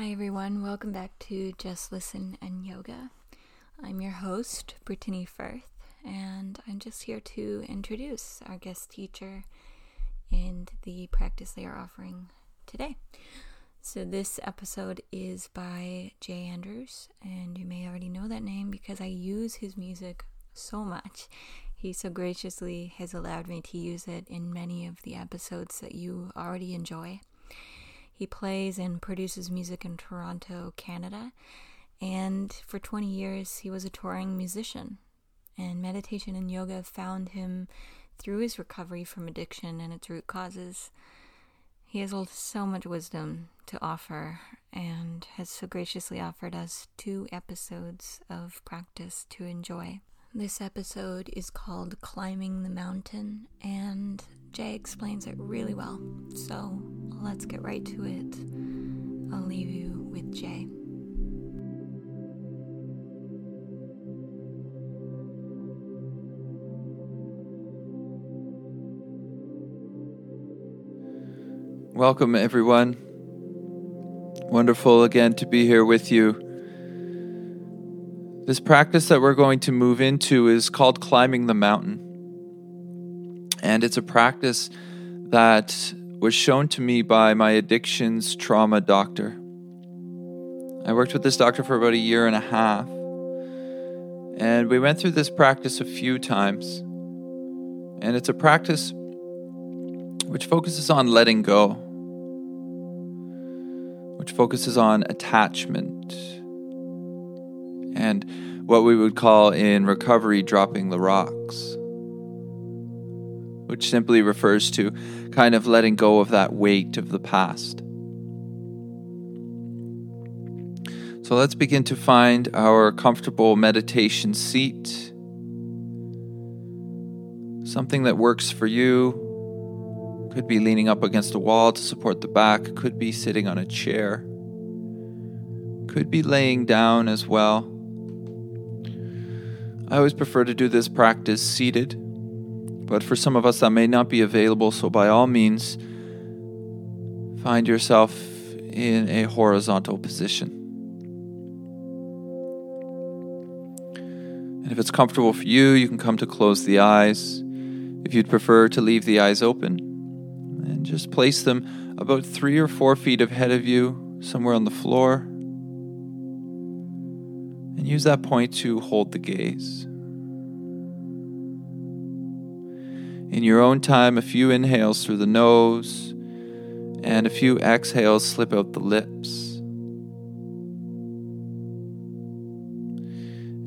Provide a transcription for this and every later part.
Hi, everyone. Welcome back to Just Listen and Yoga. I'm your host, Brittany Firth, and I'm just here to introduce our guest teacher and the practice they are offering today. So, this episode is by Jay Andrews, and you may already know that name because I use his music so much. He so graciously has allowed me to use it in many of the episodes that you already enjoy. He plays and produces music in Toronto, Canada, and for 20 years he was a touring musician. And meditation and yoga found him through his recovery from addiction and its root causes. He has so much wisdom to offer and has so graciously offered us two episodes of practice to enjoy. This episode is called Climbing the Mountain, and Jay explains it really well. So let's get right to it. I'll leave you with Jay. Welcome, everyone. Wonderful again to be here with you. This practice that we're going to move into is called climbing the mountain. And it's a practice that was shown to me by my addictions trauma doctor. I worked with this doctor for about a year and a half. And we went through this practice a few times. And it's a practice which focuses on letting go, which focuses on attachment and what we would call in recovery dropping the rocks, which simply refers to kind of letting go of that weight of the past. So let's begin to find our comfortable meditation seat. Something that works for you. Could be leaning up against a wall to support the back, could be sitting on a chair, could be laying down as well. I always prefer to do this practice seated, but for some of us that may not be available, so by all means, find yourself in a horizontal position. And if it's comfortable for you, you can come to close the eyes. If you'd prefer to leave the eyes open, and just place them about three or four feet ahead of you, somewhere on the floor. And use that point to hold the gaze. In your own time, a few inhales through the nose and a few exhales slip out the lips.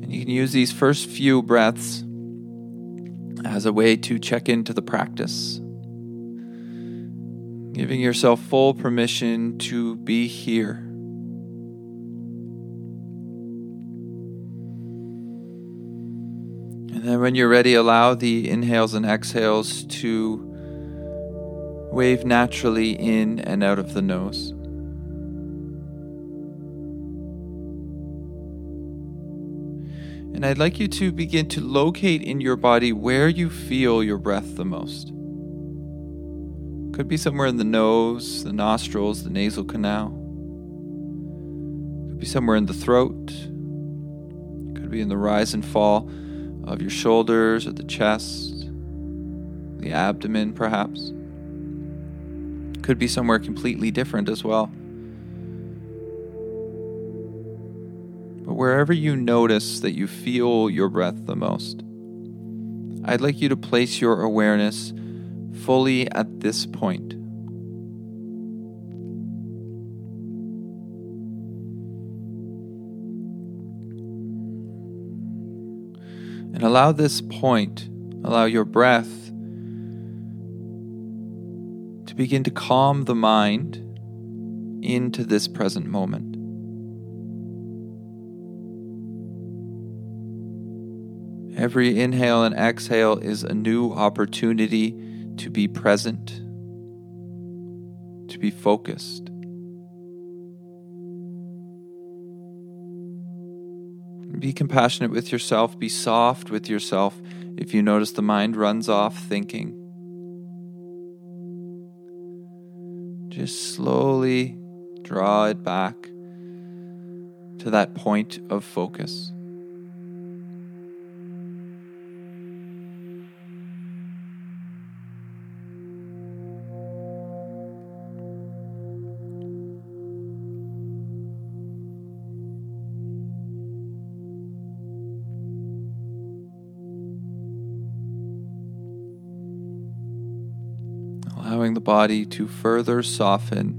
And you can use these first few breaths as a way to check into the practice. Giving yourself full permission to be here. When you're ready, allow the inhales and exhales to wave naturally in and out of the nose. And I'd like you to begin to locate in your body where you feel your breath the most. Could be somewhere in the nose, the nostrils, the nasal canal. Could be somewhere in the throat. Could be in the rise and fall of your shoulders or the chest, the abdomen, perhaps. Could be somewhere completely different as well. But wherever you notice that you feel your breath the most, I'd like you to place your awareness fully at this point. And allow this point, allow your breath to begin to calm the mind into this present moment. Every inhale and exhale is a new opportunity to be present, to be focused. Be compassionate with yourself, be soft with yourself if you notice the mind runs off thinking. Just slowly draw it back to that point of focus. The body to further soften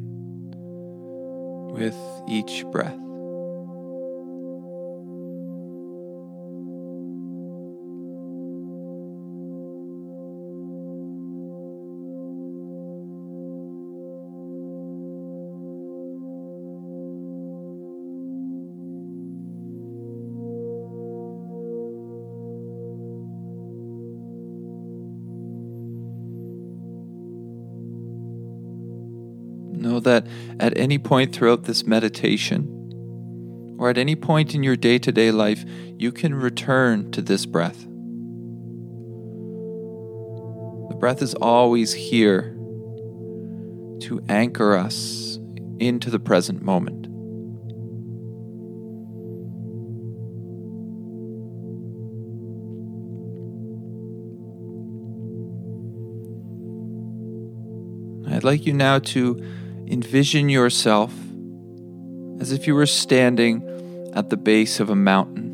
with each breath. Know that at any point throughout this meditation, or at any point in your day to day life, you can return to this breath. The breath is always here to anchor us into the present moment. I'd like you now to envision yourself as if you were standing at the base of a mountain.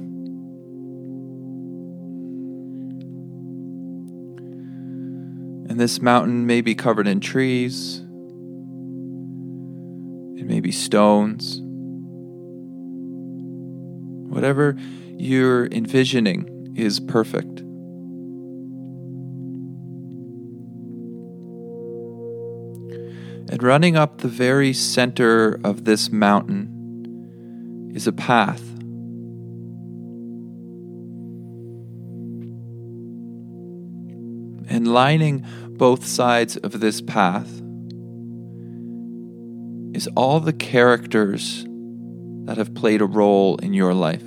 And this mountain may be covered in trees, it may be stones. Whatever you're envisioning is perfect. And running up the very center of this mountain is a path. And lining both sides of this path is all the characters that have played a role in your life.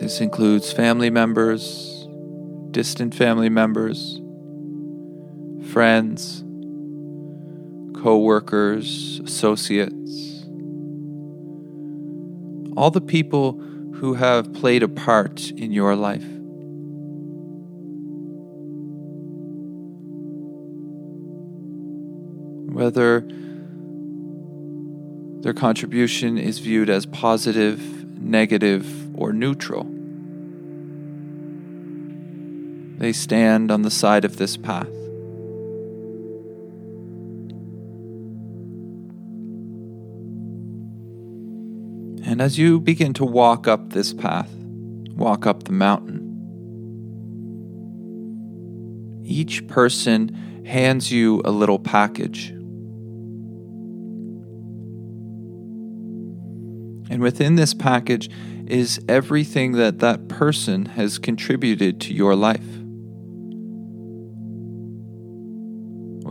This includes family members, distant family members, friends, co workers, associates, all the people who have played a part in your life. Whether their contribution is viewed as positive, negative, or neutral. They stand on the side of this path. And as you begin to walk up this path, walk up the mountain, each person hands you a little package. And within this package is everything that that person has contributed to your life.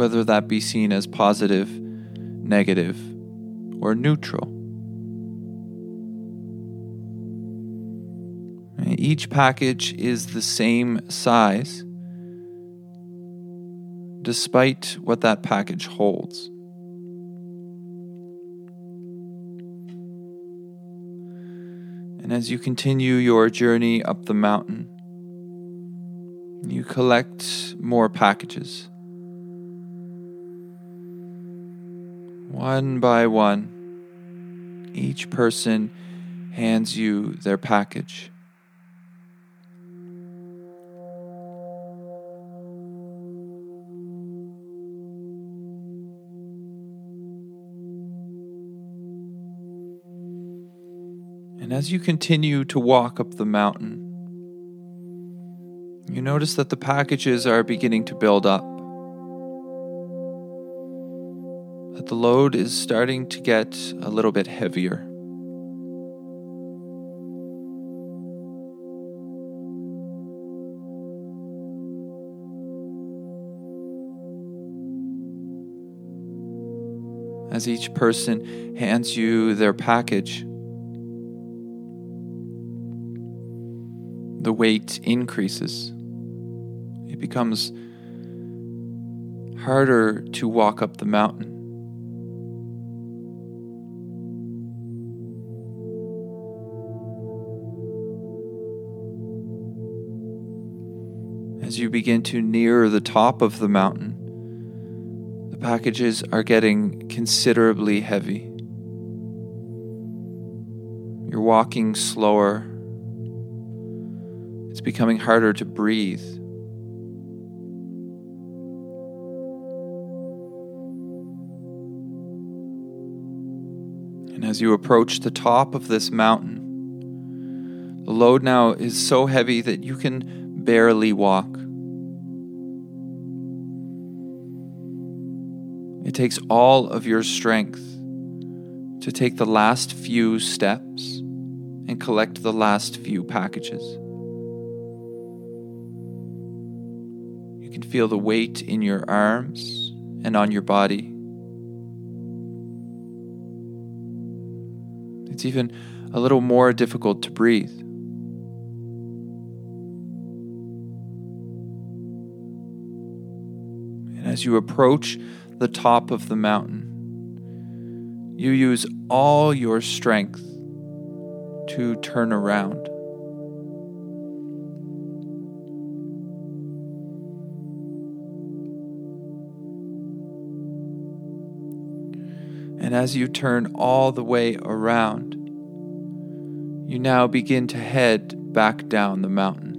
Whether that be seen as positive, negative, or neutral. Each package is the same size, despite what that package holds. And as you continue your journey up the mountain, you collect more packages. One by one, each person hands you their package. And as you continue to walk up the mountain, you notice that the packages are beginning to build up. The load is starting to get a little bit heavier. As each person hands you their package, the weight increases. It becomes harder to walk up the mountain. As you begin to near the top of the mountain, the packages are getting considerably heavy. You're walking slower. It's becoming harder to breathe. And as you approach the top of this mountain, the load now is so heavy that you can barely walk. It takes all of your strength to take the last few steps and collect the last few packages. You can feel the weight in your arms and on your body. It's even a little more difficult to breathe. As you approach the top of the mountain, you use all your strength to turn around. And as you turn all the way around, you now begin to head back down the mountain.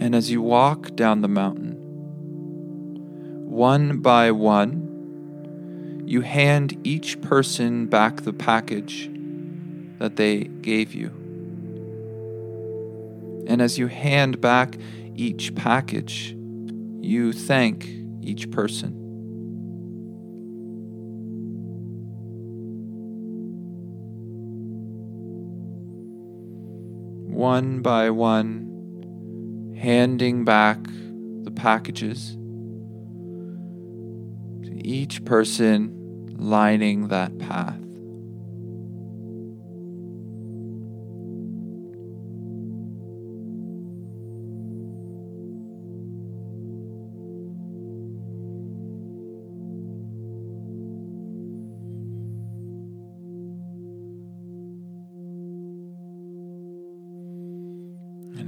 And as you walk down the mountain, one by one, you hand each person back the package that they gave you. And as you hand back each package, you thank each person. One by one, handing back the packages to each person lining that path.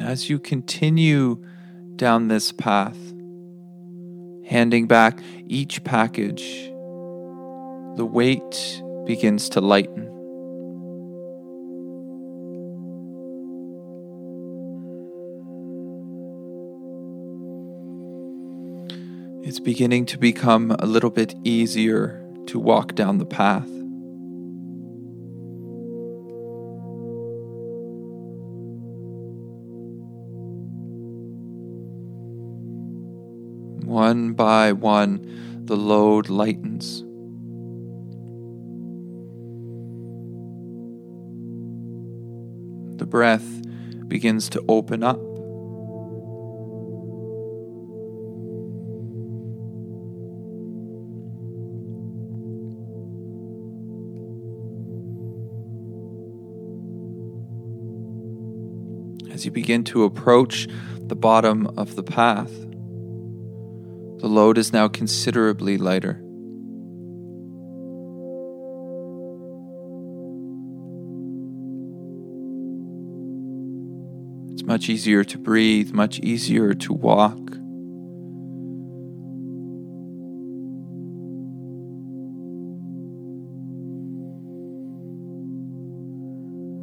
As you continue down this path, handing back each package the weight begins to lighten. It's beginning to become a little bit easier to walk down the path. One by one, the load lightens. The breath begins to open up. As you begin to approach the bottom of the path, the load is now considerably lighter. It's much easier to breathe, much easier to walk.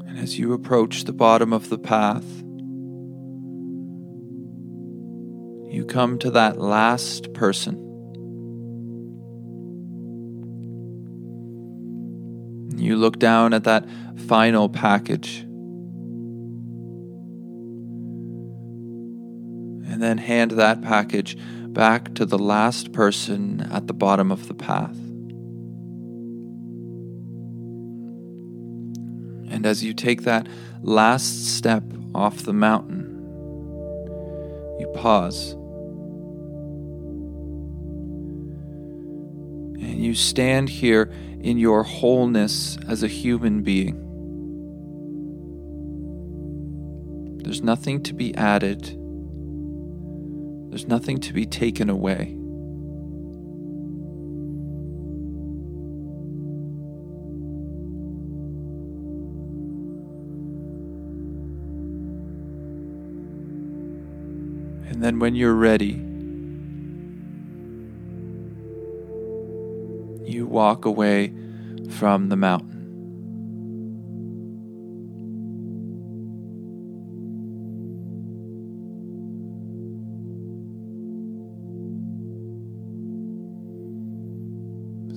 And as you approach the bottom of the path, come to that last person. You look down at that final package. and then hand that package back to the last person at the bottom of the path. And as you take that last step off the mountain, you pause. and you stand here in your wholeness as a human being. There's nothing to be added, there's nothing to be taken away. And then when you're ready, walk away from the mountain.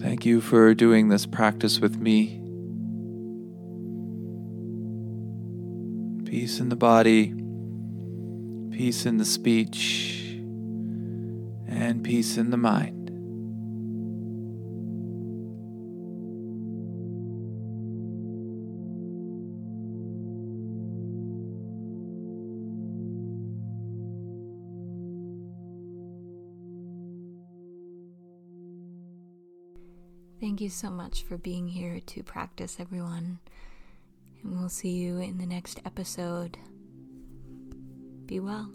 Thank you for doing this practice with me. Peace in the body, peace in the speech, and peace in the mind. You so much for being here to practice, everyone. And we'll see you in the next episode. Be well.